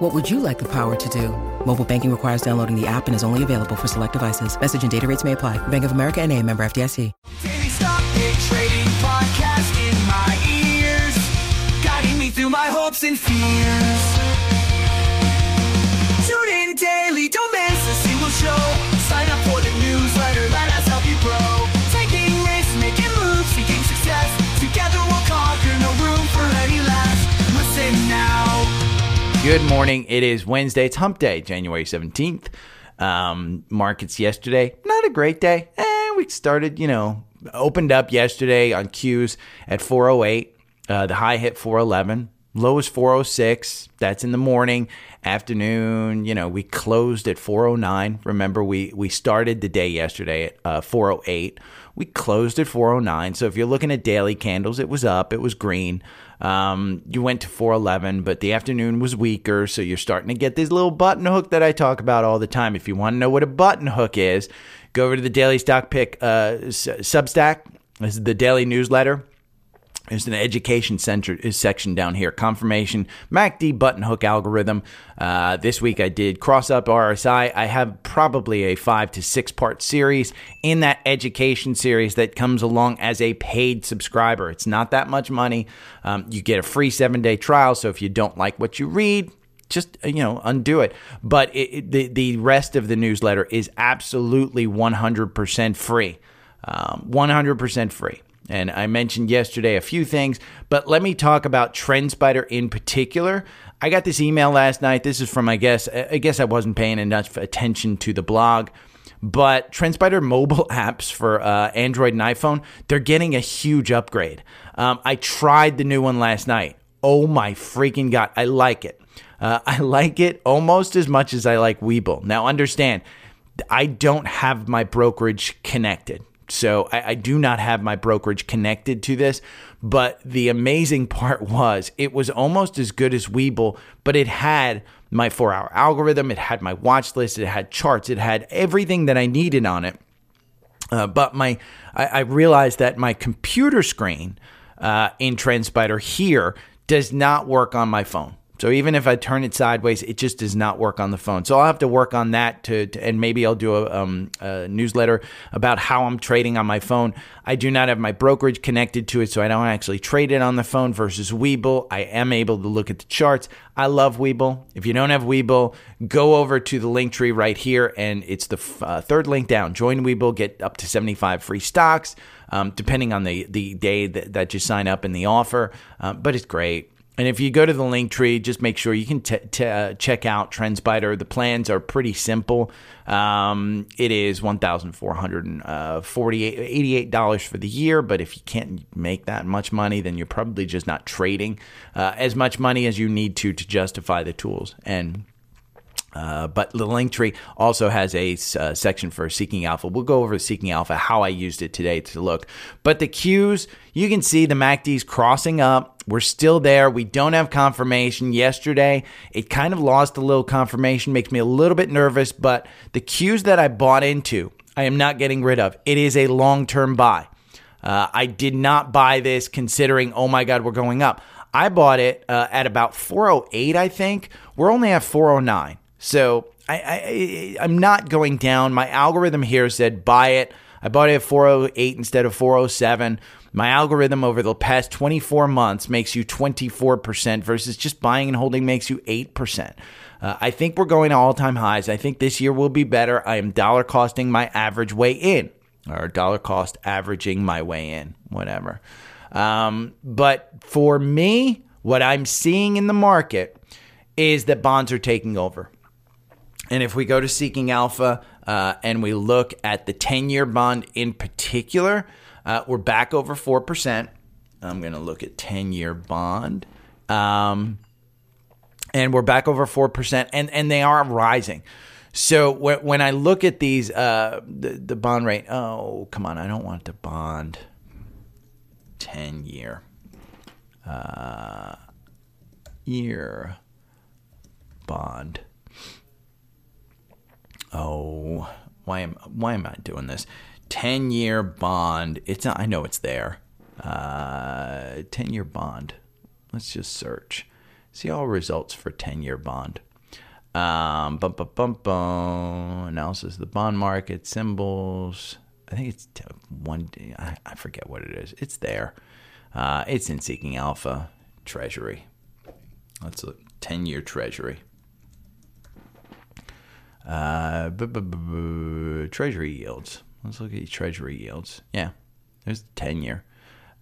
What would you like the power to do? Mobile banking requires downloading the app and is only available for select devices. Message and data rates may apply. Bank of America and a member FDIC. Daily stock trading podcast in my ears, guiding me through my hopes and fears. Tune in daily, don't Good morning. It is Wednesday. It's Hump Day, January 17th. Um, markets yesterday, not a great day. Eh, we started, you know, opened up yesterday on Qs at 408. Uh, the high hit 411. Low is 406. That's in the morning. Afternoon, you know, we closed at 409. Remember, we, we started the day yesterday at uh, 408. We closed at 409. So if you're looking at daily candles, it was up, it was green. Um, you went to 411, but the afternoon was weaker. So you're starting to get this little button hook that I talk about all the time. If you want to know what a button hook is, go over to the Daily Stock Pick uh, Substack. This is the daily newsletter. There's an education center section down here. Confirmation, MACD button hook algorithm. Uh, this week I did cross up RSI. I have probably a five to six part series in that education series that comes along as a paid subscriber. It's not that much money. Um, you get a free seven day trial. So if you don't like what you read, just you know undo it but it, the the rest of the newsletter is absolutely 100% free um, 100% free and I mentioned yesterday a few things, but let me talk about TrendSpider in particular. I got this email last night. This is from, I guess, I guess I wasn't paying enough attention to the blog, but TrendSpider mobile apps for uh, Android and iPhone, they're getting a huge upgrade. Um, I tried the new one last night. Oh my freaking God, I like it. Uh, I like it almost as much as I like Webull. Now, understand, I don't have my brokerage connected. So I, I, do not have my brokerage connected to this. But the amazing part was it was almost as good as Webull, but it had my four hour algorithm, it had my watch list, it had charts, it had everything that I needed on it. Uh, but my I, I, realized that my computer screen uh, in TrendSpider here does not work on my phone. So even if I turn it sideways, it just does not work on the phone. So I'll have to work on that to, to and maybe I'll do a, um, a, newsletter about how I'm trading on my phone. I do not have my brokerage connected to it, so I don't actually trade it on the phone versus Webull. I am able to look at the charts. I love Webull. If you don't have Webull, go over to the link tree right here, and it's the uh, third link down. Join Webull, get up to 75 free stocks, um, depending on the, the day that, that you sign up in the offer. Uh, but it's great. And if you go to the link tree, just make sure you can t- t- uh, check out TrendSpider. The plans are pretty simple. Um, it is $1,488 uh, for the year, but if you can't make that much money, then you're probably just not trading uh, as much money as you need to to justify the tools. And uh, but the link tree also has a uh, section for Seeking Alpha. We'll go over Seeking Alpha, how I used it today to look. But the cues, you can see the MACDs crossing up. We're still there. We don't have confirmation. Yesterday, it kind of lost a little confirmation, makes me a little bit nervous. But the cues that I bought into, I am not getting rid of. It is a long term buy. Uh, I did not buy this considering, oh my God, we're going up. I bought it uh, at about 408, I think. We're only at 409. So I, I I'm not going down. My algorithm here said buy it. I bought it at 408 instead of 407. My algorithm over the past 24 months makes you 24% versus just buying and holding makes you 8%. Uh, I think we're going to all time highs. I think this year will be better. I am dollar costing my average way in, or dollar cost averaging my way in, whatever. Um, but for me, what I'm seeing in the market is that bonds are taking over. And if we go to Seeking Alpha uh, and we look at the 10 year bond in particular, uh, we're back over 4%. I'm going to look at 10 year bond. Um, and we're back over 4%, and, and they are rising. So wh- when I look at these, uh, the, the bond rate, oh, come on, I don't want the bond 10 year. Uh, year bond. Oh, why am why am I doing this? 10 year bond. It's not, I know it's there. Uh, 10 year bond. Let's just search. See all results for 10 year bond. Um, bum, bum, bum, bum. Analysis of the bond market, symbols. I think it's one, I, I forget what it is. It's there. Uh, it's in Seeking Alpha Treasury. Let's look. 10 year Treasury. Uh, bu- treasury yields. Let's look at Treasury yields. Yeah, there's 10 year.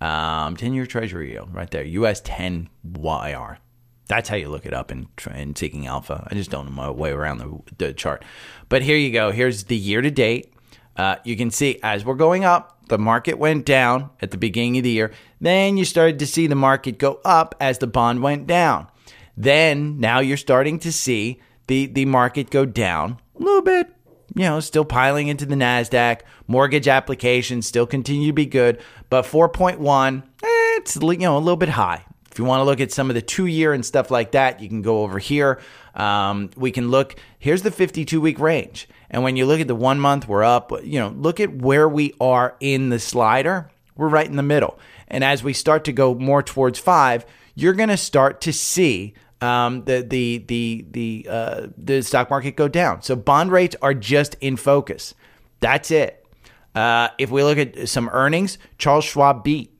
Um, 10 year Treasury yield right there. US 10 YR. That's how you look it up in, in Seeking Alpha. I just don't know my way around the, the chart. But here you go. Here's the year to date. Uh, you can see as we're going up, the market went down at the beginning of the year. Then you started to see the market go up as the bond went down. Then now you're starting to see the, the market go down a little bit, you know, still piling into the NASDAQ. Mortgage applications still continue to be good, but 4.1, eh, it's you know a little bit high. If you want to look at some of the two year and stuff like that, you can go over here. Um, we can look, here's the 52 week range. And when you look at the one month, we're up. You know, look at where we are in the slider. We're right in the middle. And as we start to go more towards five, you're going to start to see um, the the the the uh, the stock market go down. So bond rates are just in focus. That's it. Uh, if we look at some earnings, Charles Schwab beat.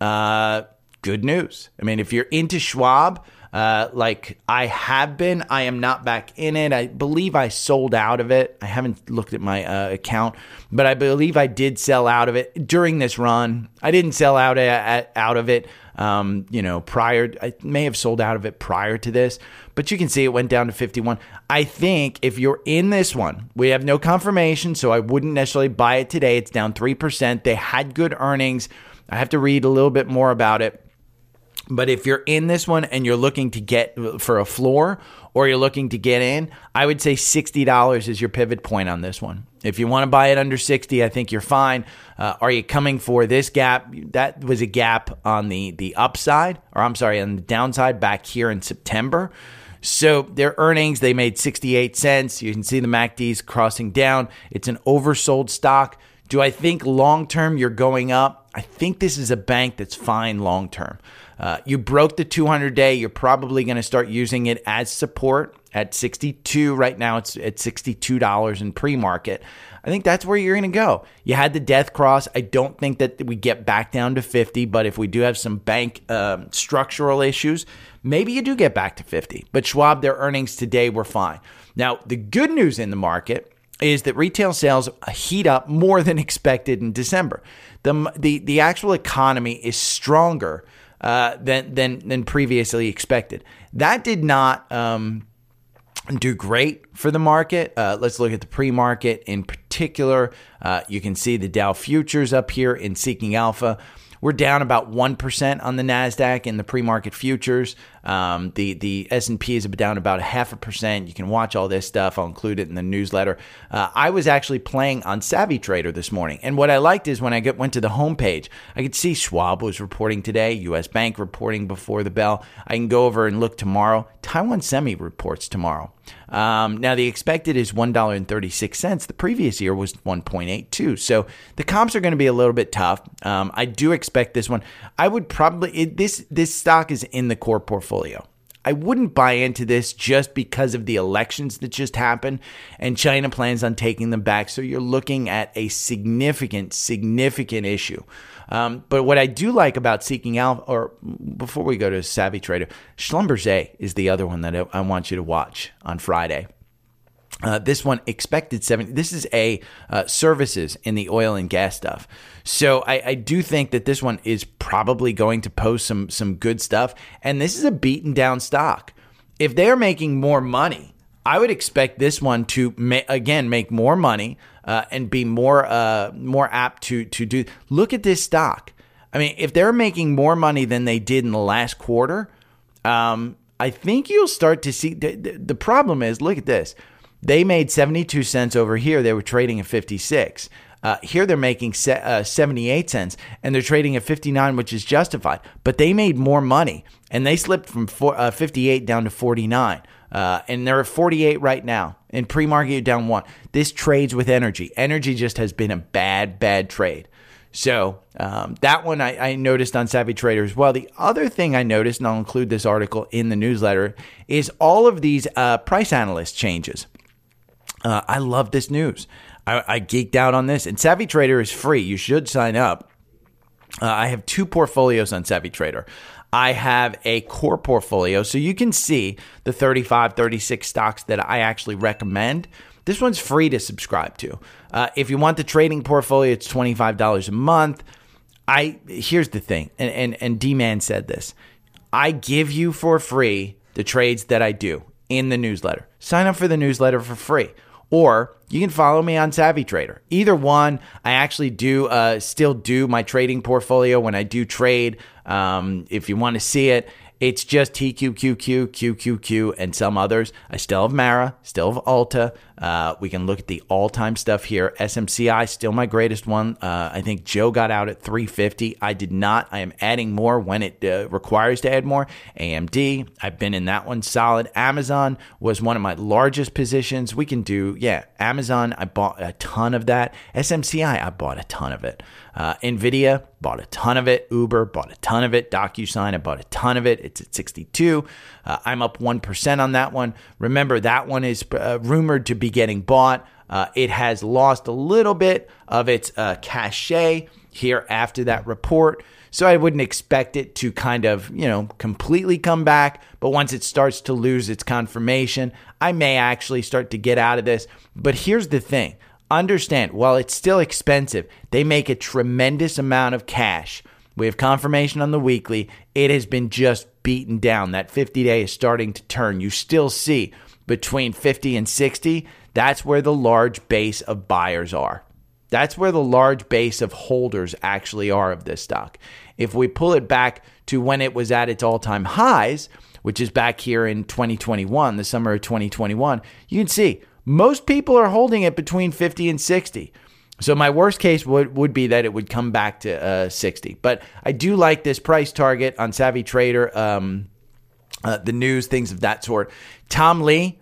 Uh, good news. I mean, if you're into Schwab, uh, like I have been, I am not back in it. I believe I sold out of it. I haven't looked at my uh, account, but I believe I did sell out of it during this run. I didn't sell out at, out of it. Um, you know, prior, I may have sold out of it prior to this, but you can see it went down to 51. I think if you're in this one, we have no confirmation, so I wouldn't necessarily buy it today. It's down 3%. They had good earnings. I have to read a little bit more about it. But if you're in this one and you're looking to get for a floor or you're looking to get in, I would say $60 is your pivot point on this one. If you want to buy it under 60, I think you're fine. Uh, are you coming for this gap? That was a gap on the the upside, or I'm sorry, on the downside back here in September. So their earnings, they made 68 cents. You can see the MACD's crossing down. It's an oversold stock. Do I think long term you're going up? I think this is a bank that's fine long term. Uh, you broke the 200 day. You're probably going to start using it as support at 62. Right now, it's at $62 in pre market. I think that's where you're going to go. You had the death cross. I don't think that we get back down to 50, but if we do have some bank um, structural issues, maybe you do get back to 50. But Schwab, their earnings today were fine. Now, the good news in the market is that retail sales heat up more than expected in December. The, the, the actual economy is stronger uh, than, than, than previously expected. That did not um, do great for the market. Uh, let's look at the pre market in particular. Uh, you can see the Dow futures up here in Seeking Alpha. We're down about 1% on the Nasdaq in the pre-market futures. Um, the the S&P is down about a half a percent. You can watch all this stuff. I'll include it in the newsletter. Uh, I was actually playing on Savvy Trader this morning, and what I liked is when I get, went to the homepage, I could see Schwab was reporting today, U.S. Bank reporting before the bell. I can go over and look tomorrow. Taiwan Semi reports tomorrow. Um, now the expected is one dollar and thirty six cents. The previous year was one point eight two. So the comps are going to be a little bit tough. Um, I do expect this one. I would probably it, this this stock is in the core portfolio. I wouldn't buy into this just because of the elections that just happened and China plans on taking them back. So you're looking at a significant, significant issue. Um, but what I do like about Seeking Alpha, or before we go to Savvy Trader, Schlumberger is the other one that I, I want you to watch on Friday. Uh, this one expected 70. This is a uh, services in the oil and gas stuff. So I, I, do think that this one is probably going to post some some good stuff. And this is a beaten down stock. If they're making more money, I would expect this one to ma- again make more money uh, and be more uh, more apt to to do. Look at this stock. I mean, if they're making more money than they did in the last quarter, um, I think you'll start to see. The, problem is, look at this They made 72 cents over here. They were trading at 56. Uh, here they're making se- uh, 78 cents and they're trading at 59, which is justified. But they made more money and they slipped from four, uh, 58 down to 49. Uh, and they're at 48 right now. In pre market, down one. This trades with energy. Energy just has been a bad, bad trade. So um, that one I, I, noticed on Savvy Trader as well. The other thing I noticed, and I'll include this article in the newsletter, is all of these uh, price analyst changes. Uh, I love this news. I, I, geeked out on this, and Savvy Trader is free. You should sign up. Uh, I have two portfolios on Savvy Trader. I have a core portfolio, so you can see the 35, 36 stocks that I actually recommend. This one's free to subscribe to. Uh, if you want the trading portfolio, it's $25 a month. I here's the thing, and and, and D-Man said this. I give you for free the trades that I do in the newsletter. Sign up for the newsletter for free or you can follow me on Savvy Trader. Either one, I actually do uh, still do my trading portfolio when I do trade. Um, if you want to see it, it's just TQQQ, QQQ, and some others. I still have Mara, still have Alta. Uh, we can look at the all time stuff here. SMCI, still my greatest one. Uh, I think Joe got out at 350. I did not. I am adding more when it uh, requires to add more. AMD, I've been in that one solid. Amazon was one of my largest positions. We can do, yeah, Amazon, I bought a ton of that. SMCI, I bought a ton of it. Uh, Nvidia bought a ton of it. Uber bought a ton of it. DocuSign I bought a ton of it. It's at 62. Uh, I'm up one percent on that one. Remember that one is uh, rumored to be getting bought. Uh, it has lost a little bit of its uh, cachet here after that report. So I wouldn't expect it to kind of, you know, completely come back. But once it starts to lose its confirmation, I may actually start to get out of this. But here's the thing understand while it's still expensive, they make a tremendous amount of cash. We have confirmation on the weekly. It has been just beaten down. That 50 day is starting to turn. You still see between 50 and 60, that's where the large base of buyers are. That's where the large base of holders actually are of this stock. If we pull it back to when it was at its all time highs, which is back here in 2021, the summer of 2021, you can see most people are holding it between 50 and 60. So my worst case would, would be that it would come back to uh, 60. But I do like this price target on Savvy Trader, um, uh, the news, things of that sort. Tom Lee,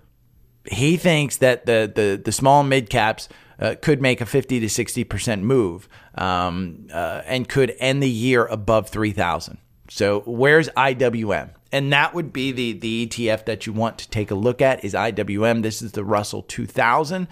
he thinks that the the, the small mid caps uh, could make a 50 to 60 percent move um, uh, and could end the year above 3,000. So where's IWM? And that would be the, the ETF that you want to take a look at is IWM. This is the Russell 2000.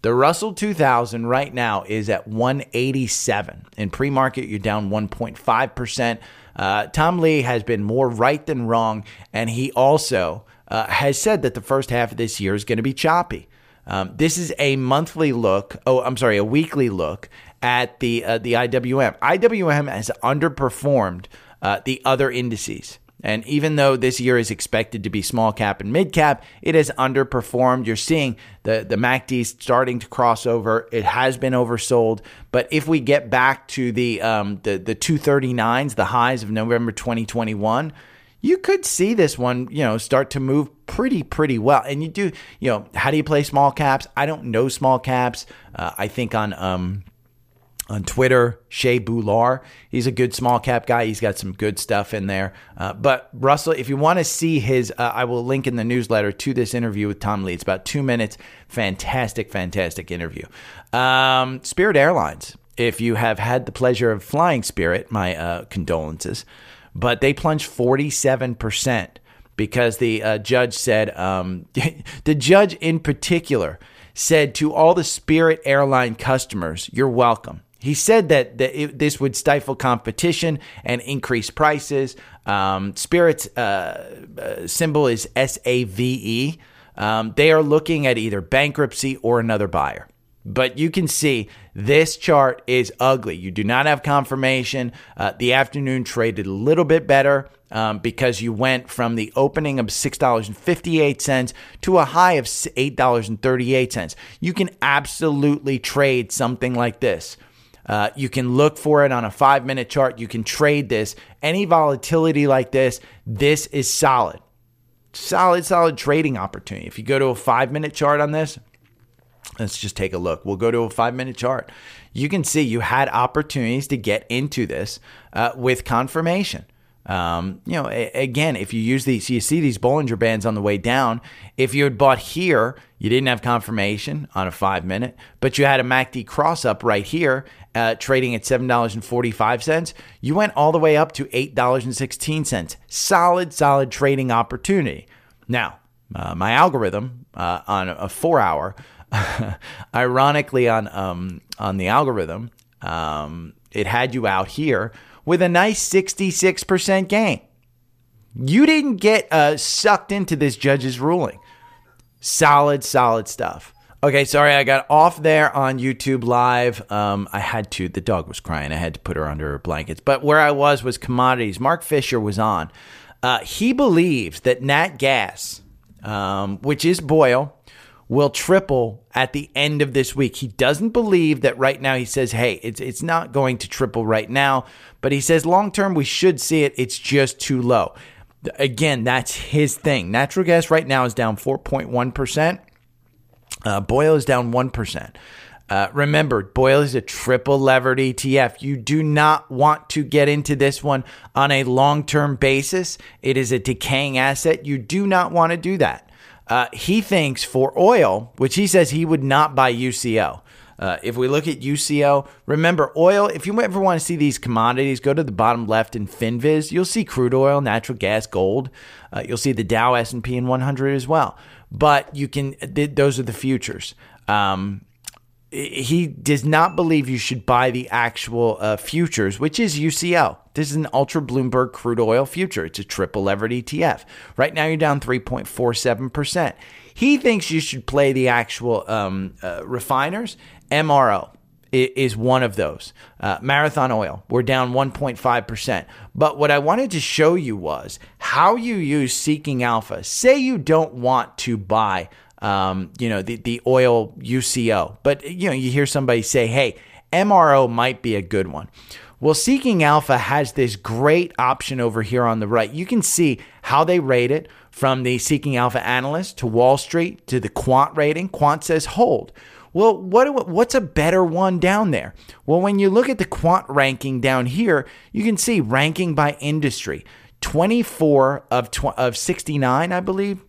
The Russell 2000 right now is at 187. In pre market, you're down 1.5%. Uh, Tom Lee has been more right than wrong, and he also uh, has said that the first half of this year is going to be choppy. Um, this is a monthly look. Oh, I'm sorry, a weekly look at the uh, the IWM. IWM has underperformed uh, the other indices. And even though this year is expected to be small cap and mid cap, it has underperformed. You're seeing the, the MACD starting to cross over. It has been oversold. But if we get back to the, um, the, the 239s, the highs of November 2021, you could see this one, you know, start to move pretty, pretty well. And you do, you know, how do you play small caps? I don't know small caps. Uh, I think on, um, on Twitter, Shay Boloor. He's a good small cap guy. He's got some good stuff in there. Uh, but Russell, if you want to see his, uh, I will link in the newsletter to this interview with Tom Lee. It's about two minutes. Fantastic, fantastic interview. Um, Spirit Airlines. If you have had the pleasure of flying Spirit, my uh, condolences. But they plunged 47% because the uh, judge said, um, the judge in particular said to all the Spirit airline customers, you're welcome. He said that, that it, this would stifle competition and increase prices. Um, Spirit's uh, uh, symbol is S A V E. Um, they are looking at either bankruptcy or another buyer. But you can see this chart is ugly. You do not have confirmation. Uh, the afternoon traded a little bit better um, because you went from the opening of $6.58 to a high of $8.38. You can absolutely trade something like this. Uh, you can look for it on a five minute chart. You can trade this. Any volatility like this, this is solid. Solid, solid trading opportunity. If you go to a five minute chart on this, Let's just take a look. We'll go to a five minute chart. You can see you had opportunities to get into this uh, with confirmation. Um, you know, a- again, if you use these, you see these Bollinger Bands on the way down. If you had bought here, you didn't have confirmation on a five minute, but you had a MACD cross up right here, uh, trading at $7.45. You went all the way up to $8.16. Solid, solid trading opportunity. Now, uh, my algorithm uh, on a four hour, ironically, on, um, on the algorithm, um, it had you out here with a nice 66% gain. You didn't get uh, sucked into this judge's ruling. Solid, solid stuff. Okay, sorry, I got off there on YouTube Live. Um, I had to, the dog was crying. I had to put her under her blankets. But where I was was commodities. Mark Fisher was on. Uh, he believes that Nat Gas, um, which is BOIL, will triple at the end of this week. He doesn't believe that right now. He says, "Hey, it's it's not going to triple right now," but he says long term we should see it. It's just too low. Again, that's his thing. Natural gas right now is down 4.1 percent. Uh, BOIL is down 1%. Uh, remember, BOIL is a triple levered ETF. You do not want to get into this one on a long term basis. It is a decaying asset. You do not want to do that. Uh, he thinks for oil, which he says he would not buy UCO. Uh, if we look at UCO, remember oil. If you ever want to see these commodities, go to the bottom left in Finviz. You'll see crude oil, natural gas, gold. Uh, you'll see the Dow, S and P, and 100 as well. But you can; th- those are the futures. Um, he does not believe you should buy the actual uh, futures, which is UCL. This is an Ultra Bloomberg crude oil future. It's a triple levered ETF. Right now, you're down 3.47%. He thinks you should play the actual um, uh, refiners. MRO is one of those. Uh, Marathon Oil, we're down 1.5%. But what I wanted to show you was how you use Seeking Alpha. Say you don't want to buy um, you know, the, the oil UCO. But, you know, you hear somebody say, hey, MRO might be a good one. Well, Seeking Alpha has this great option over here on the right. You can see how they rate it from the Seeking Alpha analyst to Wall Street to the quant rating. Quant says hold. Well, what what's a better one down there? Well, when you look at the quant ranking down here, you can see ranking by industry. 24 of tw- of 69, I believe,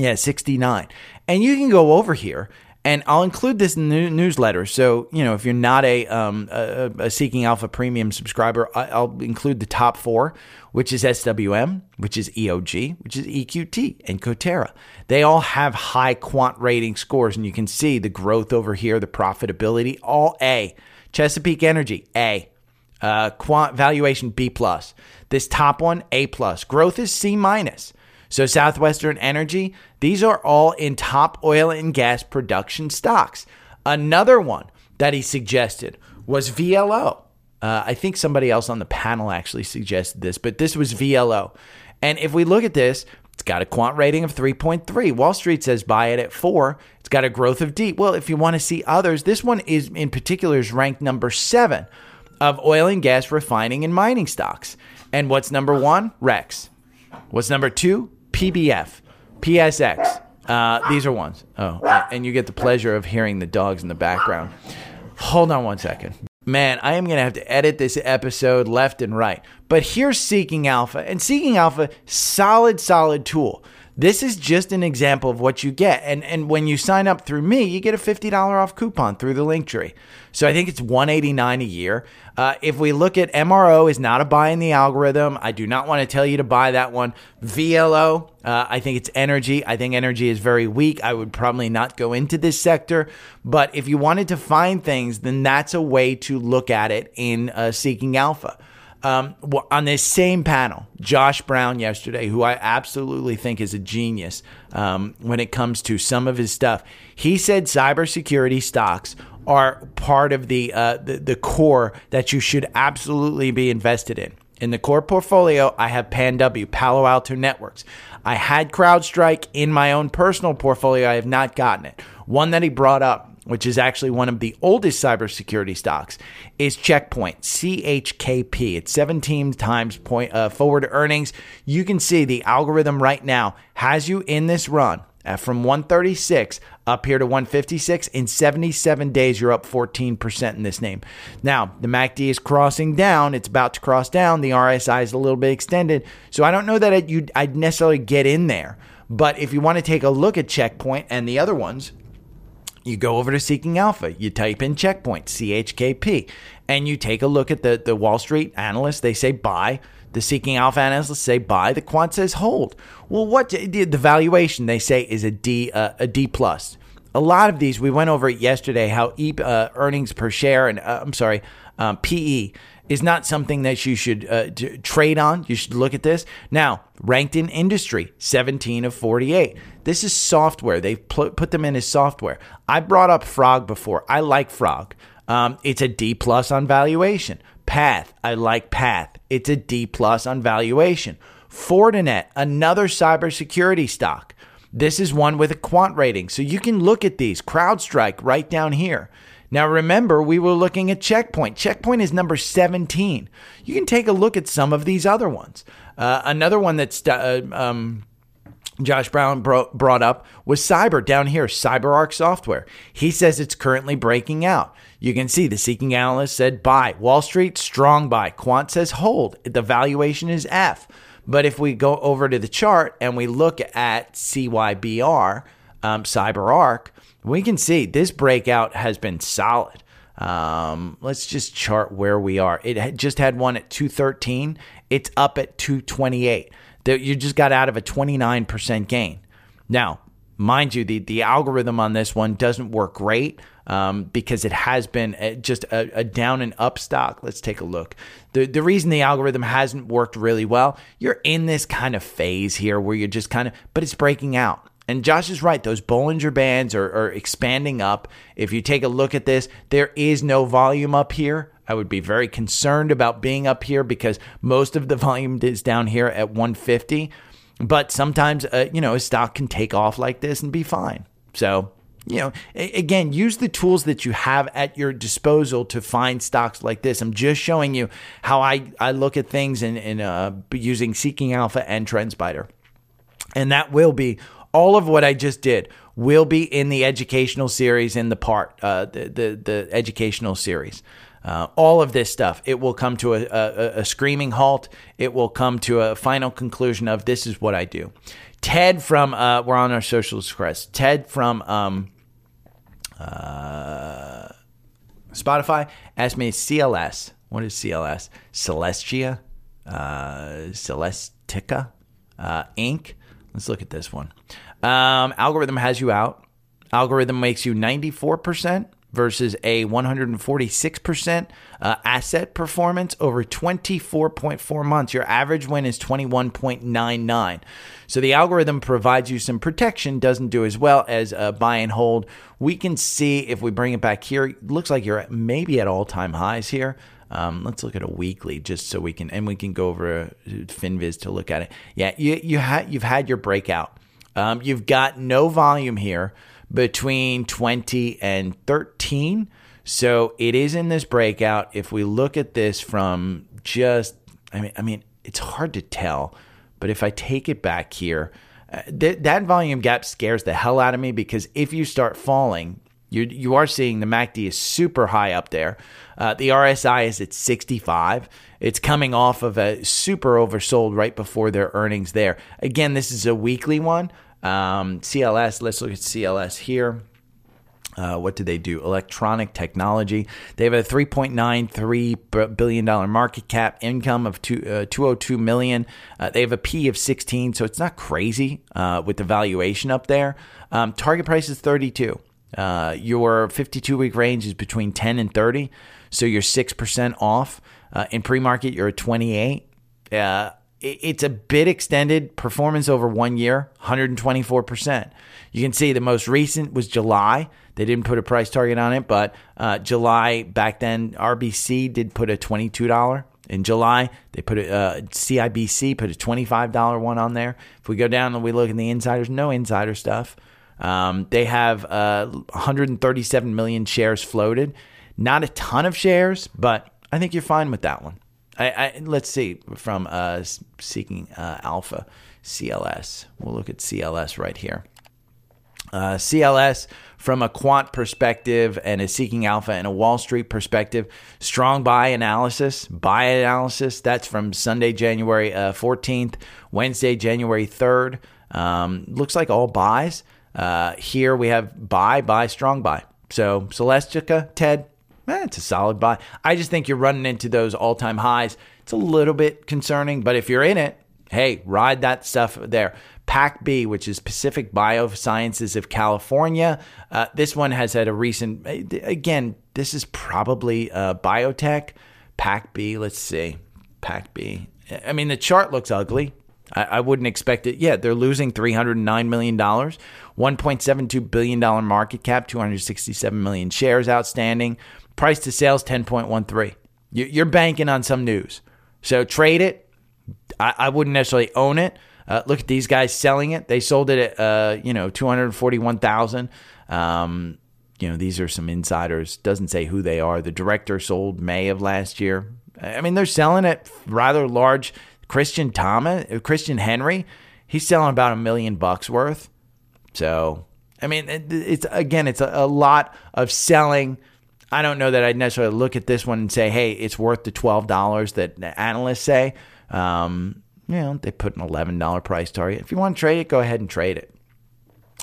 yeah, 69. And you can go over here and I'll include this the newsletter. So, you know, if you're not a, um, a, a, Seeking Alpha Premium subscriber, I'll include the top four, which is SWN, which is EOG, which is EQT, and Coterra. They all have high quant rating scores, and you can see the growth over here, the profitability, all A. Chesapeake Energy, A. Uh, quant valuation B plus. This top one, A plus. Growth is C minus. So, Southwestern Energy, these are all in top oil and gas production stocks. Another one that he suggested was VLO. Uh, I think somebody else on the panel actually suggested this, but this was VLO. And if we look at this, it's got a quant rating of 3.3. Wall Street says buy it at 4. It's got a growth of D. Well, if you want to see others, this one is in particular is ranked number 7 of oil and gas refining and mining stocks. And what's number 1? Rex. What's number 2? PBF, PSX. Uh, these are ones. Oh, and you get the pleasure of hearing the dogs in the background. Hold on one second. Man, I am going to have to edit this episode left and right. But here's Seeking Alpha. And Seeking Alpha, solid, solid tool. This is just an example of what you get. And and when you sign up through me, you get a $50 off coupon through the link tree. So I think it's 189 a year. Uh, if we look at MRO is not a buy in the algorithm. I do not want to tell you to buy that one. VLO, uh, I think it's energy. I think energy is very weak. I would probably not go into this sector. But if you wanted to find things, then that's a way to look at it in uh, Seeking Alpha. Um, on this same panel, Josh Brown yesterday, who I absolutely think is a genius um, when it comes to some of his stuff, he said cybersecurity stocks are part of the, uh, the the core that you should absolutely be invested in. In the core portfolio, I have PanW, Palo Alto Networks. I had CrowdStrike in my own personal portfolio. I have not gotten it. One that he brought up which is actually one of the oldest cybersecurity stocks, is Checkpoint, CHKP. It's 17 times point, uh, forward earnings. You can see the algorithm right now has you in this run uh, from 136 up here to 156. In 77 days, you're up 14% in this name. Now, the MACD is crossing down. It's about to cross down. The RSI is a little bit extended. So I don't know that I'd, I'd necessarily get in there. But if you want to take a look at Checkpoint and the other ones, you go over to Seeking Alpha, you type in Checkpoint, CHKP, and you take a look at the, the Wall Street analysts. They say buy. The Seeking Alpha analysts say buy. The quant says hold. Well, what the valuation they say is a D uh, a D plus. A lot of these we went over it yesterday. How e, uh, earnings per share and uh, I'm sorry um, PE is not something that you should uh, t- trade on. You should look at this. Now, ranked in industry, 17 of 48. This is software. They've pl- put them in as software. I brought up Frog before. I like Frog. Um, it's a D plus on valuation. Path, I like Path. It's a D plus on valuation. Fortinet, another cybersecurity stock. This is one with a quant rating. So you can look at these. CrowdStrike right down here. Now, remember, we were looking at Checkpoint. Checkpoint is number 17. You can take a look at some of these other ones. Uh, another one that's uh, um, Josh Brown bro- brought up was Cyber down here, CyberArk Software. He says it's currently breaking out. You can see the seeking analyst said buy. Wall Street, strong buy. Quant says hold. The valuation is F. But if we go over to the chart and we look at CYBR, um, CyberArk, we can see this breakout has been solid. Um, let's just chart where we are. It had just had one at 213. It's up at 228. You just got out of a 29% gain. Now, mind you, the, the algorithm on this one doesn't work great um, because it has been just a, a, down and up stock. Let's take a look. The, the reason the algorithm hasn't worked really well, you're in this kind of phase here where you're just kind of, but it's breaking out. And Josh is right. Those Bollinger Bands are, are expanding up. If you take a look at this, there is no volume up here. I would be very concerned about being up here because most of the volume is down here at 150. But sometimes, uh, you know, a stock can take off like this and be fine. So, you know, again, use the tools that you have at your disposal to find stocks like this. I'm just showing you how I, I look at things in, in uh, using Seeking Alpha and TrendSpider. And that will be all of what I just did will be in the educational series in the part, uh, the, the, the educational series. Uh, all of this stuff, it will come to a, a, a, screaming halt. It will come to a final conclusion of this is what I do. Ted from, uh, we're on our social crest. Ted from um, uh, Spotify asked me CLS. What is CLS? Celestia? Uh, Celestica? Uh, Inc.? Let's look at this one. Um, algorithm has you out. Algorithm makes you 94% versus a 146% uh, asset performance over 24.4 months. Your average win is 21.99. So the algorithm provides you some protection, doesn't do as well as uh, buy and hold. We can see if we bring it back here, looks like you're maybe at all time highs here. Um, let's look at a weekly just so we can, and we can go over FinViz to look at it. Yeah, you, you had, you've had your breakout. Um, you've got no volume here between 20 and 13. So it is in this breakout. If we look at this from just, I mean, I mean, it's hard to tell, but if I take it back here, uh, th- that volume gap scares the hell out of me because if you start falling, you you are seeing the MACD is super high up there. Uh, the RSI is at 65. It's coming off of a super oversold right before their earnings there. Again, this is a weekly one. Um, CLS, let's look at CLS here. Uh, what do they do? Electronic technology. They have a 3.93 billion dollar market cap, income of two, uh, 202 million. Uh, they have a P of 16, so it's not crazy uh, with the valuation up there. Um, target price is 32. Uh, your 52 week range is between 10 and 30, so you're 6% off. Uh, in pre market, you're at 28. Uh, it's a bit extended. Performance over one year 124% you can see the most recent was july. They didn't put a price target on it but uh, july back then rbc did put a $22 in july they put a uh, cibc put a $25 one on there. If we go down and we look in the insiders no insider stuff um, they have uh, 137 million shares floated. Not a ton of shares, but I think you're fine with that one. I, I let's see from uh, seeking uh, alpha CLS. We'll look at CLS right here. Uh, CLS from a quant perspective and a seeking alpha and a Wall Street perspective. Strong buy analysis, buy analysis. That's from Sunday, January uh, 14th, Wednesday, January 3rd. Um, looks like all buys. Uh, here we have buy, buy, strong buy. So Celestica, Ted, eh, it's a solid buy. I just think you're running into those all time highs. It's a little bit concerning, but if you're in it, hey, ride that stuff there. PacB, which is Pacific Biosciences of California. Uh, this one has had a recent, again, this is probably uh, biotech. PacB, let's see. PacB. I mean, the chart looks ugly. I, I wouldn't expect it. Yeah, they're losing $309 million, $1.72 billion market cap, 267 million shares outstanding. Price to sales 10.13. You're banking on some news. So trade it. I, I wouldn't necessarily own it. Uh, look at these guys selling it. They sold it at uh, you know two hundred forty one thousand. Um, you know these are some insiders. Doesn't say who they are. The director sold May of last year. I mean they're selling it rather large. Christian Thomas, Christian Henry, he's selling about a million bucks worth. So I mean it's again it's a, a lot of selling. I don't know that I'd necessarily look at this one and say, hey, it's worth the twelve dollars that analysts say. Um, you know, they put an $11 price target. If you want to trade it, go ahead and trade it.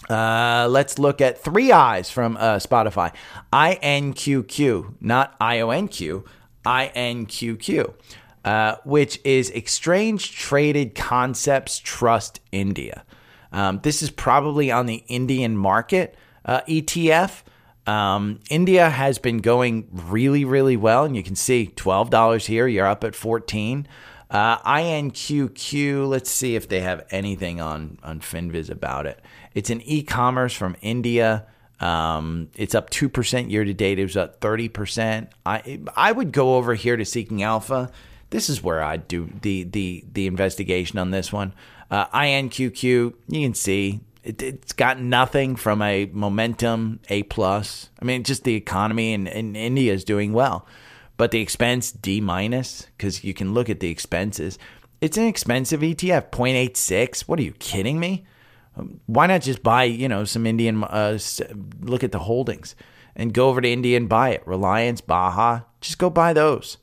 Uh, let's look at three eyes from uh, Spotify. INQQ, not IONQ, INQQ, uh, which is Exchange Traded Concepts Trust India. Um, this is probably on the Indian market uh, ETF. Um, India has been going really, really well, and you can see $12 here. You're up at 14. Uh, INQQ, let's see if they have anything on, on FinViz about it. It's an e commerce from India. Um, it's up 2% year to date. It was up 30%. I, I would go over here to Seeking Alpha. This is where I'd do the, the, the investigation on this one. Uh, INQQ, you can see it, has got nothing from a momentum A plus. I mean, just the economy in, in India is doing well but the expense D minus because you can look at the expenses. It's an expensive ETF, 0.86. What are you kidding me? Why not just buy, you know, some Indian, uh, look at the holdings and go over to India and buy it. Reliance, Baha, just go buy those.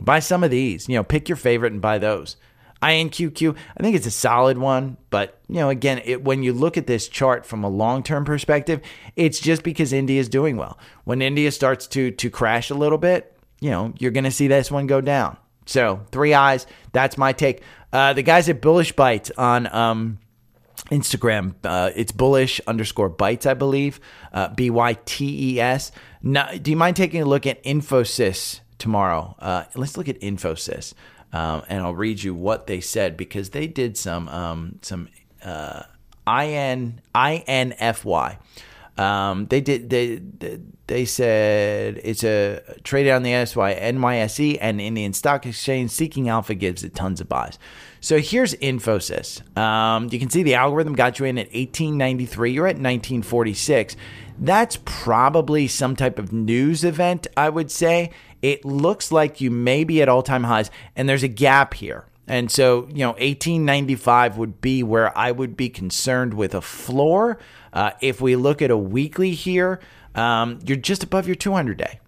Buy some of these, you know, pick your favorite and buy those. INQQ, I think it's a solid one, but you know, again, it, when you look at this chart from a long-term perspective, it's just because India is doing well. When India starts to to crash a little bit, you know, you're going to see this one go down. So, three eyes. That's my take. Uh, the guys at Bullish Bites on um, Instagram, uh, it's bullish underscore bites, I believe. Uh, B Y T E S. Do you mind taking a look at Infosys tomorrow? Uh, let's look at Infosys. Um, and I'll read you what they said because they did some um, some uh, IN INFY. Um, they did they they said it's a trade on the SY NYSE and Indian Stock Exchange. Seeking Alpha gives it tons of buys. So here's Infosys. Um, you can see the algorithm got you in at 1893. You're at 1946. That's probably some type of news event, I would say. It looks like you may be at all time highs, and there's a gap here. And so, you know, 1895 would be where I would be concerned with a floor. Uh, if we look at a weekly here, um, you're just above your 200 day.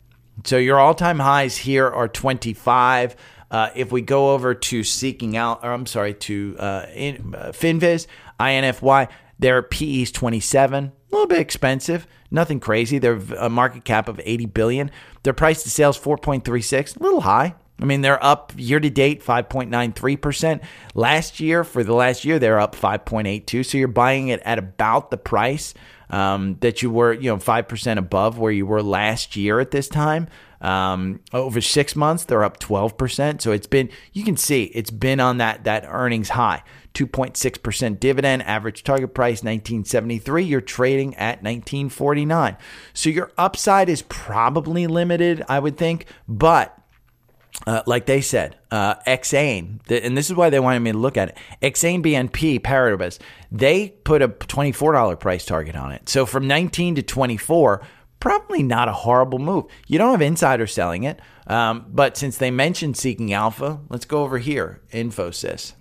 So your all time highs here are 25. Uh, if we go over to seeking out, or I'm sorry, to uh, in, uh, Finviz, INFY, their PE is 27, a little bit expensive, nothing crazy. They're a market cap of 80 billion. Their price to sales 4.36, a little high, I mean, they're up year to date 5.93%. Last year, for the last year, they're up 5.82. So you're buying it at about the price um, that you were, you know, 5% above where you were last year at this time. Um, over six months, they're up 12%. So it's been, you can see it's been on that, that earnings high. 2.6% dividend, average target price 1973. You're trading at 1949. So your upside is probably limited, I would think, but uh, like they said, uh, Exane, and this is why they wanted me to look at it. Exane BNP Paribas, they put a $24 price target on it. So from 19 to 24, probably not a horrible move. You don't have insiders selling it, um, but since they mentioned seeking alpha, let's go over here. Infosys.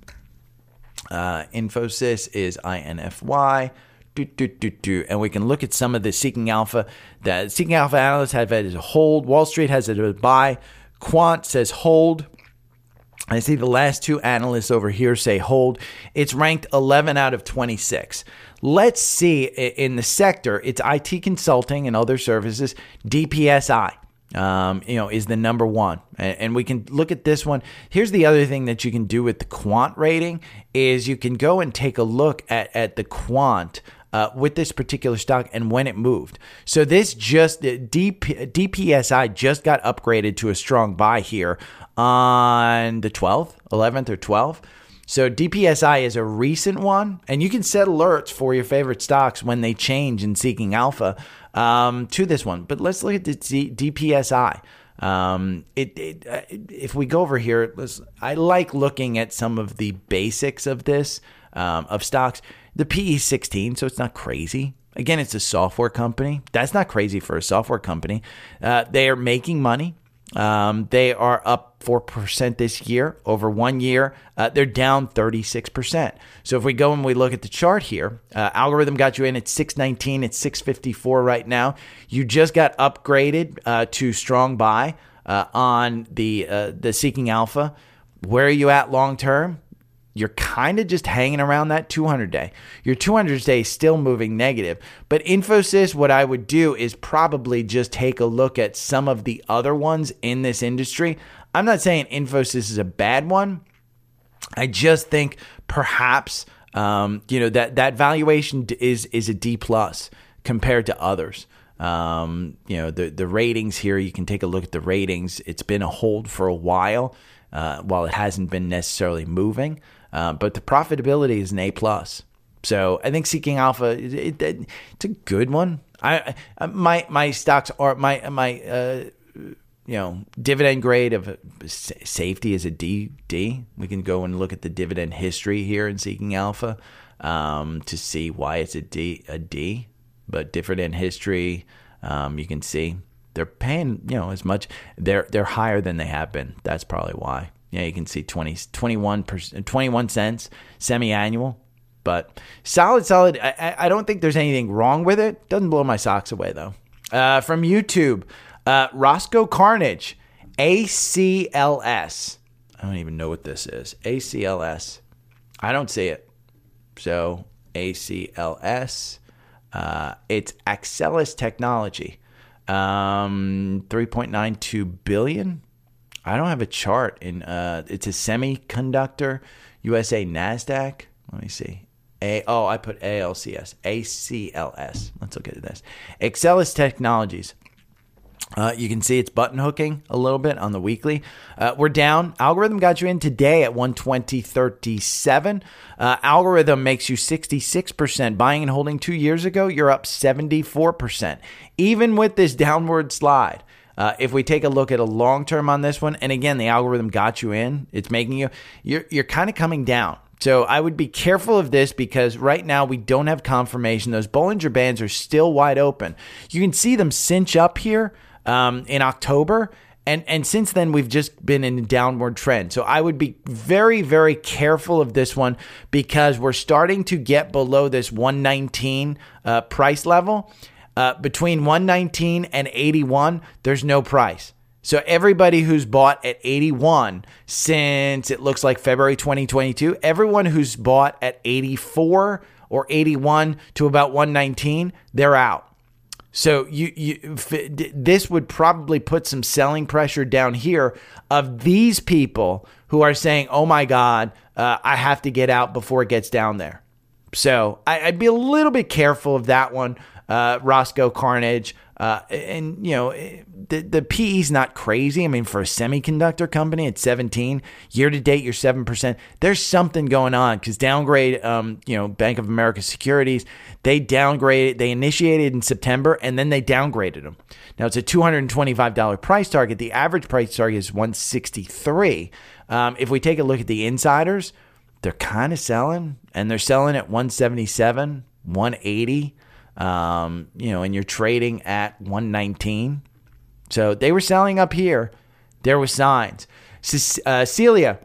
Uh, Infosys is INFY. do, do, do, do, and we can look at some of the Seeking Alpha. The Seeking Alpha analysts have it as a hold. Wall Street has it as a buy. Quant says hold. I see the last two analysts over here say hold. It's ranked 11 out of 26. Let's see in the sector, it's IT consulting and other services, DPSI. Um, you know, is the number one. And, we can look at this one. Here's the other thing that you can do with the quant rating is you can go and take a look at, at the quant uh, with this particular stock and when it moved. So this just DP, DPSI just got upgraded to a strong buy here on the 12th, 11th or 12th. So DPSI is a recent one, and you can set alerts for your favorite stocks when they change in Seeking Alpha um, to this one. But let's look at the DPSI. Um, it, it uh, if we go over here, I like looking at some of the basics of this um, of stocks. The PE 16, so it's not crazy. Again, it's a software company. That's not crazy for a software company. Uh, they are making money. Um, they are up 4% this year. Over one year, uh, they're down 36%. So if we go and we look at the chart here, uh, algorithm got you in at 619, it's 654 right now. You just got upgraded uh, to strong buy uh, on the, uh, the Seeking Alpha. Where are you at long term? You're kind of just hanging around that 200 day. Your 200 day is still moving negative. But Infosys, what I would do is probably just take a look at some of the other ones in this industry. I'm not saying Infosys is a bad one. I just think perhaps um, you know that that valuation is is a D plus compared to others. Um, you know the the ratings here. You can take a look at the ratings. It's been a hold for a while, uh, while it hasn't been necessarily moving. Uh, but the profitability is an A plus. So I think Seeking Alpha, it, it, it's a good one. I, I my my stocks are my my uh, you know dividend grade of safety is a D D. We can go and look at the dividend history here in Seeking Alpha um, to see why it's a D a D. But dividend history, um, you can see they're paying you know as much. They're they're higher than they have been. That's probably why. Yeah, you can see 20, 21, 21 cents semi-annual. But solid, solid. I, I don't think there's anything wrong with it. Doesn't blow my socks away, though. Uh, from YouTube, uh, Roscoe Carnage, ACLS. I don't even know what this is. ACLS. I don't see it. So, ACLS. Uh, it's Axcelis Technology. Um, 3.92 billion. I don't have a chart in. Uh, it's a semiconductor USA Nasdaq. Let me see. A oh I put ALCS ACLS. Let's look at this. Axcelis Technologies. Uh, you can see it's button hooking a little bit on the weekly. Uh, we're down. Algorithm got you in today at 120.37. Uh, algorithm makes you 66%. Buying and holding two years ago, you're up 74%. Even with this downward slide. Uh, if we take a look at a long term on this one, and again, the algorithm got you in, it's making you, you're, you're kind of coming down. So I would be careful of this because right now we don't have confirmation. Those Bollinger Bands are still wide open. You can see them cinch up here um, in October. And, and since then, we've just been in a downward trend. So I would be very, very careful of this one because we're starting to get below this 119 uh, price level. Uh, between 119 and 81, there's no price. So everybody who's bought at 81 since it looks like February 2022, everyone who's bought at 84 or 81 to about 119, they're out. So you, you this would probably put some selling pressure down here of these people who are saying, "Oh my God, uh, I have to get out before it gets down there." So I, would be a little bit careful of that one uh, Roscoe Carnage. Uh, and you know the the PE is not crazy. I mean, for a semiconductor company at 17 year to date, you're seven percent. There's something going on because downgrade. Um, you know, Bank of America Securities they downgraded. They initiated in September and then they downgraded them. Now it's a 225 dollar price target. The average price target is 163. Um, if we take a look at the insiders, they're kind of selling and they're selling at 177, 180 um, you know, and you're trading at 119. So they were selling up here. There were signs. Uh, Celia,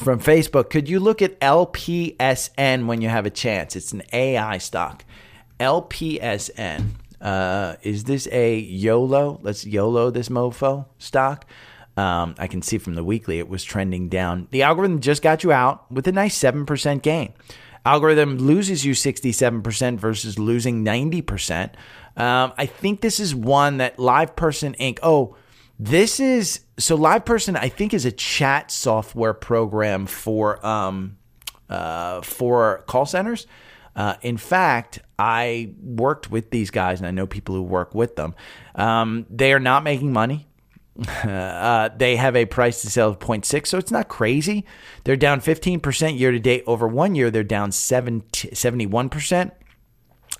from Facebook, could you look at LPSN when you have a chance? It's an AI stock. LPSN. Uh, is this a YOLO? Let's YOLO this mofo stock. Um, I can see from the weekly it was trending down. The algorithm just got you out with a nice 7% gain. Algorithm loses you 67% versus losing 90%. Um, I think this is one that Live Person Inc. Oh, this is so Live Person. I think is a chat software program for um, uh, for call centers. Uh, in fact, I worked with these guys, and I know people who work with them. Um, they are not making money. Uh, they have a price to sell of 0.6, so it's not crazy. They're down 15% year to date. Over one year, they're down 70, 71%.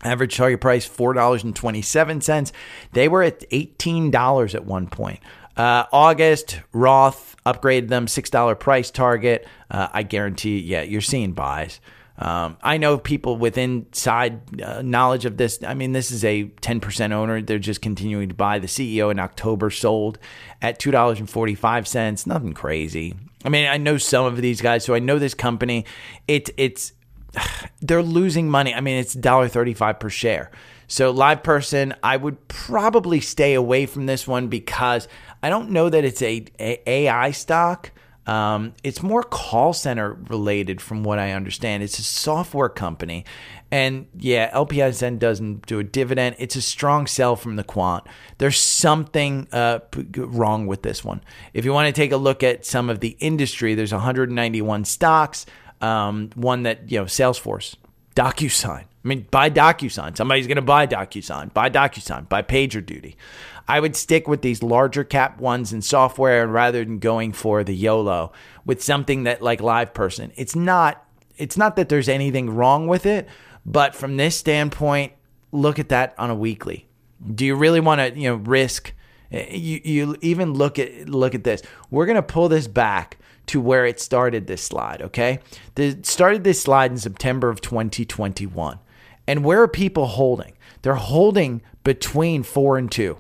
Average target price $4.27. They were at $18 at one point. Uh, August, Roth upgraded them, $6 price target. Uh, I guarantee, yeah, you're seeing buys. Um, I know people with inside uh, knowledge of this. I mean, this is a 10% owner. They're just continuing to buy. The CEO in October sold at $2.45. Nothing crazy. I mean, I know some of these guys, so I know this company. It, it's they're losing money. I mean, it's $1.35 per share. So, live person, I would probably stay away from this one because I don't know that it's a, a AI stock. Um, it's more call center related, from what I understand. It's a software company, and yeah, LPSN doesn't do a dividend. It's a strong sell from the quant. There's something uh, wrong with this one. If you want to take a look at some of the industry, there's 191 stocks. Um, one that you know, Salesforce, DocuSign. I mean, buy DocuSign. Somebody's going to buy DocuSign. Buy DocuSign. Buy PagerDuty. I would stick with these larger cap ones in software rather than going for the YOLO with something that like live person. It's not it's not that there's anything wrong with it, but from this standpoint, look at that on a weekly. Do you really want to, you know, risk eh, you, you even look at look at this. We're going to pull this back to where it started this slide, okay? The started this slide in September of 2021. And where are people holding? They're holding between 4 and 2.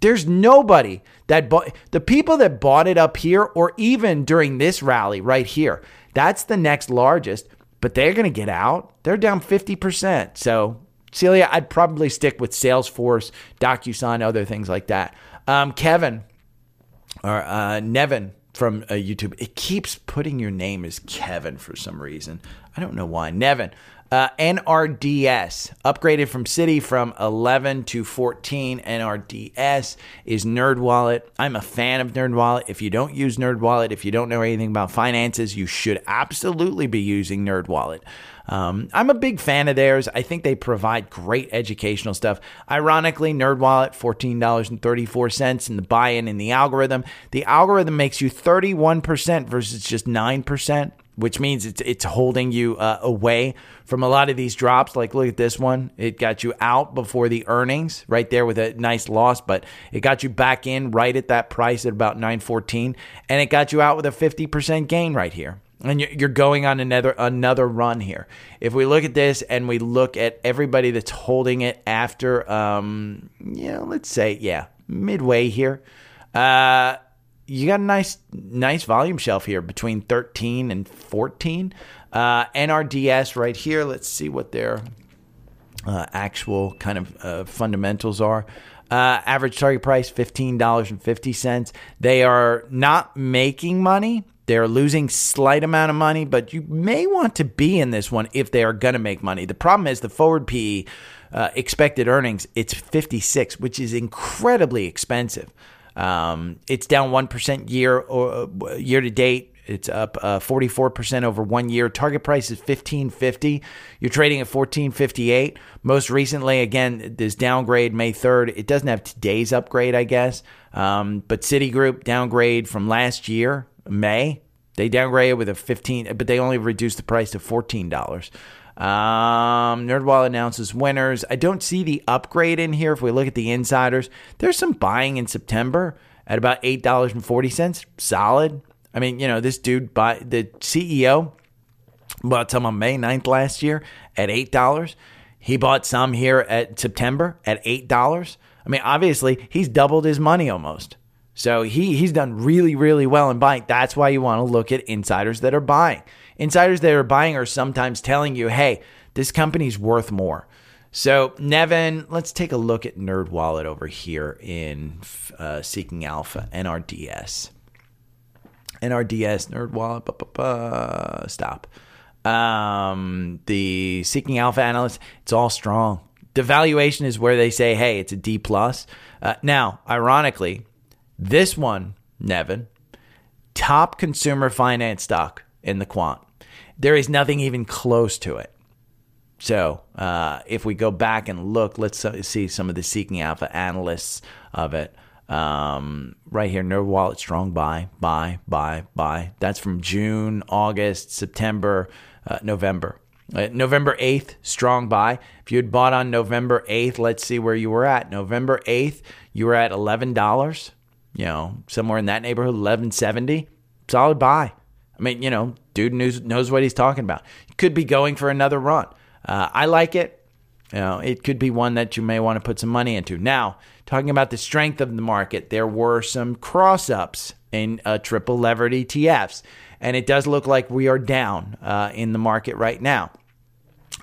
There's nobody that bought the people that bought it up here or even during this rally right here. That's the next largest, but they're going to get out. They're down 50%. So, Celia, I'd probably stick with Salesforce, DocuSign, other things like that. Um, Kevin or uh, Nevin from uh, YouTube, it keeps putting your name as Kevin for some reason. I don't know why. Nevin, uh, NRDS upgraded from Citi from 11 to 14. NRDS is NerdWallet. I'm a fan of NerdWallet. If you don't use NerdWallet, if you don't know anything about finances, you should absolutely be using NerdWallet. Um, I'm a big fan of theirs. I think they provide great educational stuff. Ironically, NerdWallet, $14.34 in the buy-in in the algorithm. The algorithm makes you 31% versus just 9% which means it's it's holding you uh, away from a lot of these drops. Like look at this one; it got you out before the earnings, right there with a nice loss, but it got you back in right at that price at about nine fourteen, and it got you out with a fifty percent gain right here. And you're going on another another run here. If we look at this and we look at everybody that's holding it after, um, know, let's say, yeah, midway here. Uh, you got a nice nice volume shelf here between 13 and 14. Uh, NRDS right here. Let's see what their uh, actual kind of uh, fundamentals are. Uh, average target price $15.50. They are not making money. They're losing slight amount of money, but you may want to be in this one if they are going to make money. The problem is the forward PE uh, expected earnings, it's 56, which is incredibly expensive. Um, it's down 1% year or uh, year to date. It's up uh, 44% over one year. Target price is 1550. You're trading at 1458. Most recently, again, this downgrade May 3rd. It doesn't have today's upgrade, I guess. Um, but Citigroup downgrade from last year, May. They downgraded with a 15, but they only reduced the price to $14. Um, announces winners. I don't see the upgrade in here. If we look at the insiders, there's some buying in September at about eight dollars and forty cents. Solid. I mean, you know, this dude buy the CEO bought some on May 9th last year at eight dollars. He bought some here at September at eight dollars. I mean, obviously, he's doubled his money almost. So he he's done really really well in buying. That's why you want to look at insiders that are buying. Insiders that are buying are sometimes telling you, "Hey, this company's worth more." So Nevin, let's take a look at Nerd Wallet over here in uh, Seeking Alpha NRDS. NRDS ba, ba, stop. Um, the Seeking Alpha analyst. It's all strong. The valuation is where they say, "Hey, it's a D plus." Uh, now, ironically, this one, Nevin, top consumer finance stock in the quant. There is nothing even close to it. So uh, if we go back and look, let's see some of the Seeking Alpha analysts of it. Um, right here, NerdWallet strong buy, buy, buy, buy. That's from June, August, September, uh, November. Uh, November 8th, strong buy. If you had bought on November 8th, let's see where you were at. November 8th, you were at $11, you know, somewhere in that neighborhood, 1170. Solid buy. I mean, you know, dude knows, knows what he's talking about. Could be going for another run. Uh, I like it. You know, it could be one that you may want to put some money into. Now, talking about the strength of the market, there were some cross ups in uh, triple levered ETFs, and it does look like we are down uh, in the market right now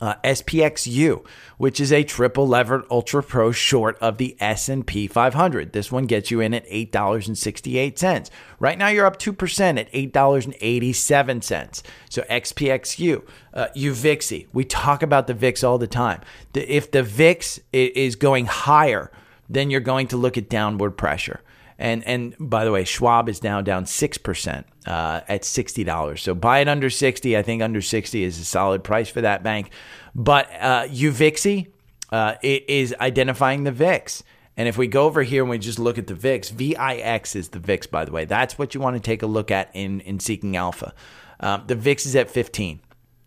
uh, SPXU, which is a triple levered ultra pro short of the S&P 500. This one gets you in at $8.68. Right now you're up 2% at $8.87. So SPXU, uh, UVIXI. We talk about the VIX all the time. The, if the VIX is going higher, then you're going to look at downward pressure. And and by the way, Schwab is now down six percent uh, at sixty dollars. So buy it under sixty. I think under sixty is a solid price for that bank. But uh, UVIXI uh, is identifying the VIX. And if we go over here and we just look at the VIX, VIX is the VIX, by the way. That's what you want to take a look at in, in Seeking Alpha. Um, the VIX is at 15.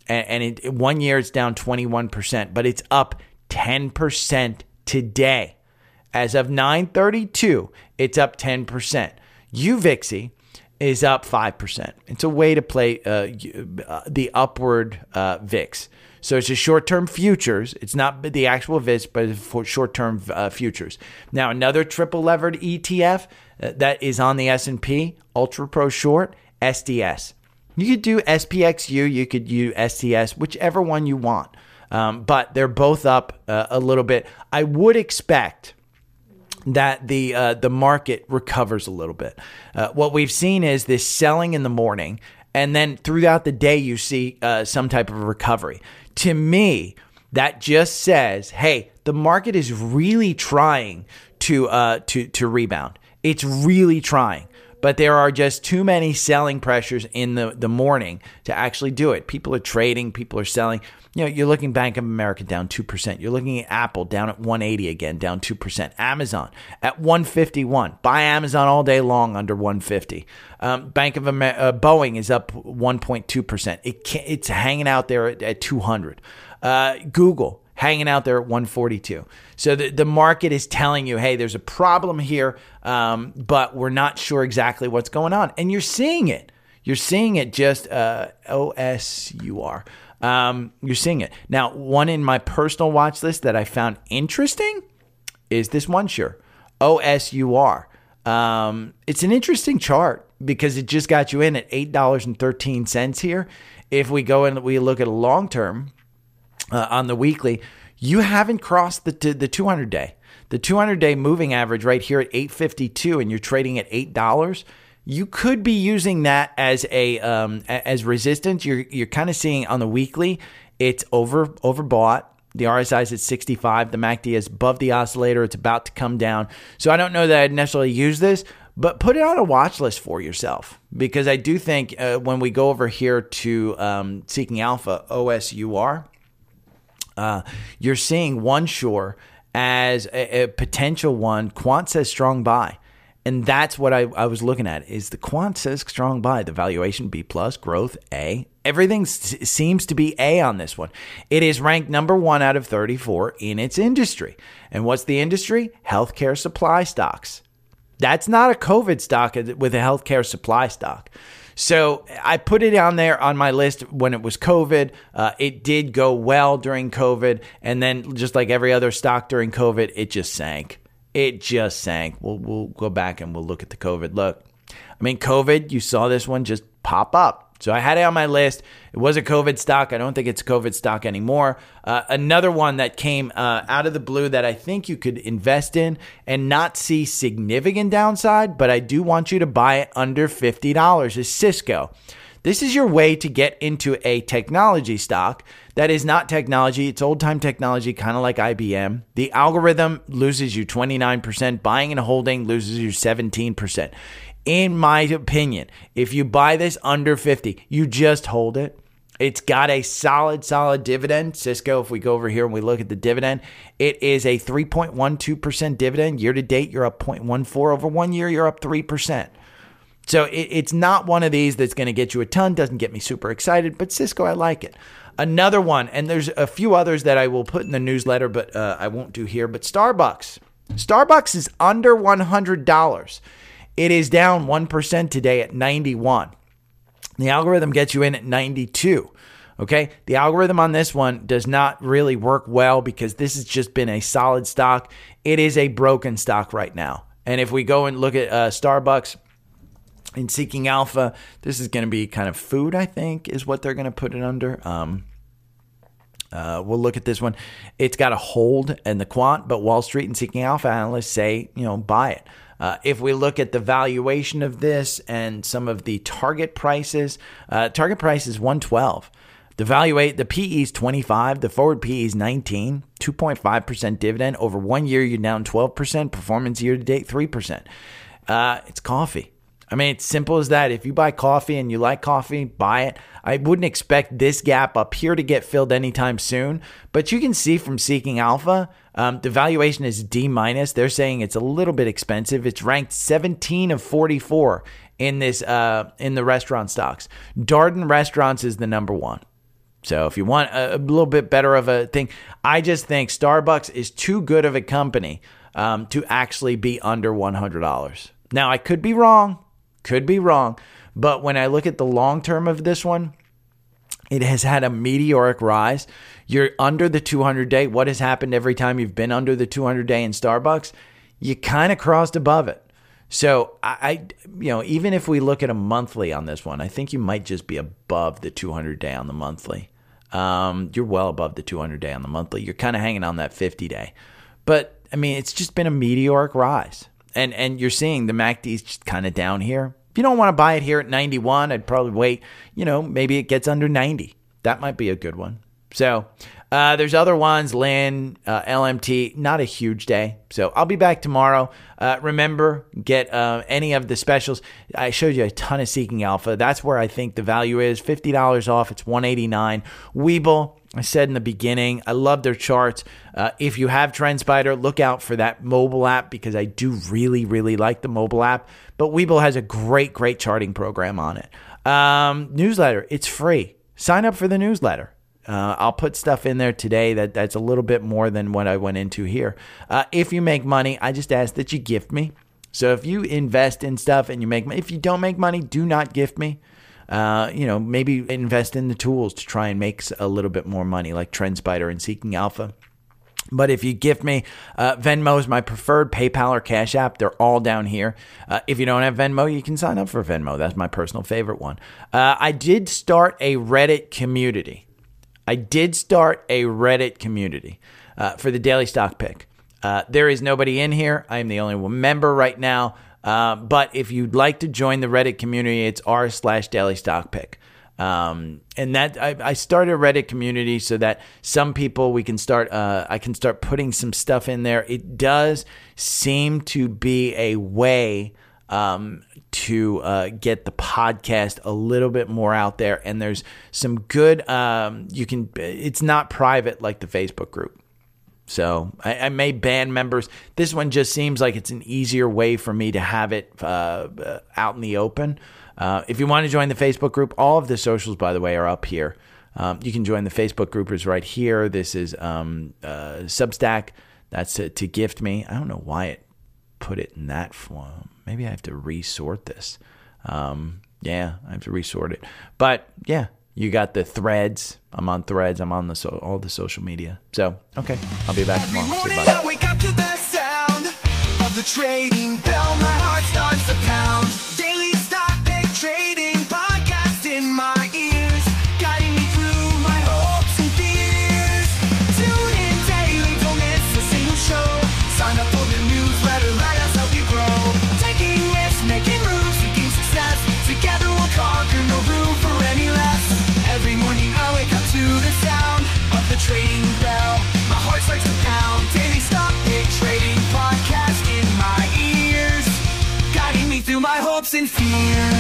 And, and it, one year it's down 21%, but it's up 10% today. As of 932, it's up 10%. UVIXI is up 5%. It's a way to play uh, uh, the upward uh, VIX. So it's a short-term futures. It's not the actual VIX, but for short-term uh, futures. Now another triple levered ETF uh, that is on the S&P Ultra Pro Short SDS. You could do SPXU, you could use SDS, whichever one you want. Um, but they're both up uh, a little bit. I would expect that the uh, the market recovers a little bit. Uh, what we've seen is this selling in the morning, and then throughout the day you see uh, some type of recovery. To me, that just says, hey, the market is really trying to uh, to to rebound. It's really trying but there are just too many selling pressures in the, the morning to actually do it. People are trading, people are selling you know, you're looking Bank of America down 2%. You're looking at Apple down at 180 again, down 2%. Amazon at 151. Buy Amazon all day long under 150. Um, Bank of America, uh, Boeing is up 1.2%. It it's hanging out there at, at 200. Uh, Google hanging out there at 142. So the, the market is telling you, hey, there's a problem here, um, but we're not sure exactly what's going on. And you're seeing it. You're seeing it just uh, OSUR. Um, you're seeing it. Now, one in my personal watch list that I found interesting is this one sure, OSUR. Um, it's an interesting chart because it just got you in at $8.13 here. If we go and we look at a long term uh, on the weekly, you haven't crossed the, the 200 day. The 200 day moving average right here at 852 and you're trading at $8 you could be using that as a um, as resistance. You're you're kind of seeing on the weekly, it's over overbought. The RSI is at 65. The MACD is above the oscillator. It's about to come down. So I don't know that I'd necessarily use this, but put it on a watch list for yourself because I do think uh, when we go over here to um, Seeking Alpha OSUR, uh, you're seeing OraSure as a, a potential one. Quant says strong buy. And that's what I, I was looking at is the quant says strong buy, the valuation B plus, growth A. Everything s- seems to be A on this one. It is ranked number one out of 34 in its industry. And what's the industry? Healthcare supply stocks. That's not a COVID stock with a healthcare supply stock. So I put it on there on my list when it was COVID. Uh, it did go well during COVID. And then, just like every other stock during COVID, it just sank it just sank. We'll we'll go back and we'll look at the COVID. Look, I mean, COVID. You saw this one just pop up. So I had it on my list. It was a COVID stock. I don't think it's COVID stock anymore. Uh, another one that came uh, out of the blue that I think you could invest in and not see significant downside, but I do want you to buy it under $50 is Cisco. This is your way to get into a technology stock that is not technology. It's old time technology, kind of like IBM. The algorithm loses you 29%, buying and holding loses you 17% in my opinion, if you buy this under 50, you just hold it. It's got a solid, solid dividend. Cisco, if we go over here and we look at the dividend, it is a 3.12% dividend. Year to date, you're up 0.14. Over one year, you're up 3%. So it, it's not one of these that's going to get you a ton, doesn't get me super excited, but Cisco, I like it. Another one, and there's a few others that I will put in the newsletter, but uh, I won't do here, but Starbucks. Starbucks is under $100. It is down 1% today at 91. The algorithm gets you in at 92. Okay. The algorithm on this one does not really work well because this has just been a solid stock. It is a broken stock right now. And if we go and look at uh, Starbucks in Seeking Alpha, this is going to be kind of food, I think, is what they're going to put it under. Um, uh, we'll look at this one. It's got a hold and the quant, but Wall Street and Seeking Alpha analysts say, you know, buy it. Uh, if we look at the valuation of this and some of the target prices, uh, target price is 112. The value the PE is 25, the forward PE is 19, 2.5% dividend. Over one year, you're down 12%. Performance year to date, 3%. Uh, it's coffee. I mean, it's simple as that. If you buy coffee and you like coffee, buy it. I wouldn't expect this gap up here to get filled anytime soon, but you can see from Seeking Alpha, um, the valuation is D minus. They're saying it's a little bit expensive. It's ranked 17 of 44 in this uh, in the restaurant stocks. Darden Restaurants is the number one. So if you want a, a, little bit better of a thing, I just think Starbucks is too good of a company um, to actually be under $100. Now I could be wrong. Could be wrong. But when I look at the long term of this one, it has had a meteoric rise. You're under the 200 day. What has happened every time you've been under the 200 day in Starbucks? You kind of crossed above it. So I, you know, even if we look at a monthly on this one, I think you might just be above the 200 day on the monthly. Um, you're well above the 200 day on the monthly. You're kind of hanging on that 50 day, but I mean, it's just been a meteoric rise and and you're seeing the MACD's just kind of down here. If you don't want to buy it here at 91, I'd probably wait. You know, maybe it gets under 90. That might be a good one. So uh, there's other ones, Lynn, uh, LMT, not a huge day. So I'll be back tomorrow. Uh, remember, get uh, any of the specials. I showed you a ton of Seeking Alpha. That's where I think the value is. $50 off. It's 189 Webull, I said in the beginning, I love their charts. Uh, if you have TrendSpider, look out for that mobile app because I do really, really like the mobile app. But Webull has a great, great charting program on it. Um, newsletter, it's free. Sign up for the newsletter. Uh, I'll put stuff in there today that that's a little bit more than what I went into here. Uh, if you make money, I just ask that you gift me. So if you invest in stuff and you make money, if you don't make money, do not gift me. Uh, you know, maybe invest in the tools to try and make a little bit more money, like TrendSpider and Seeking Alpha. But if you gift me, uh, Venmo is my preferred PayPal or Cash App. They're all down here. Uh, if you don't have Venmo, you can sign up for Venmo. That's my personal favorite one. Uh, I did start a Reddit community. I did start a Reddit community uh, for the Daily Stock Pick. Uh, there is nobody in here. I am the only member right now. Uh, but if you'd like to join the Reddit community, it's r slash Daily Stock Pick. Um, and that I, I, started a Reddit community so that some people we can start. Uh, I can start putting some stuff in there. It does seem to be a way um, to uh, get the podcast a little bit more out there. And there's some good, um, you can, it's not private like the Facebook group. So I, I, may ban members. This one just seems like it's an easier way for me to have it uh, uh out in the open. Uh, if you want to join the Facebook group, all of the socials, by the way, are up here. Um, you can join the Facebook group is right here. This is um, uh, Substack. That's to, to gift me. I don't know why it put it in that form. Maybe I have to resort this. Um, yeah, I have to resort it. But yeah, you got the threads. I'm on threads. I'm on the so, all the social media. So okay, I'll be back tomorrow. of the podcast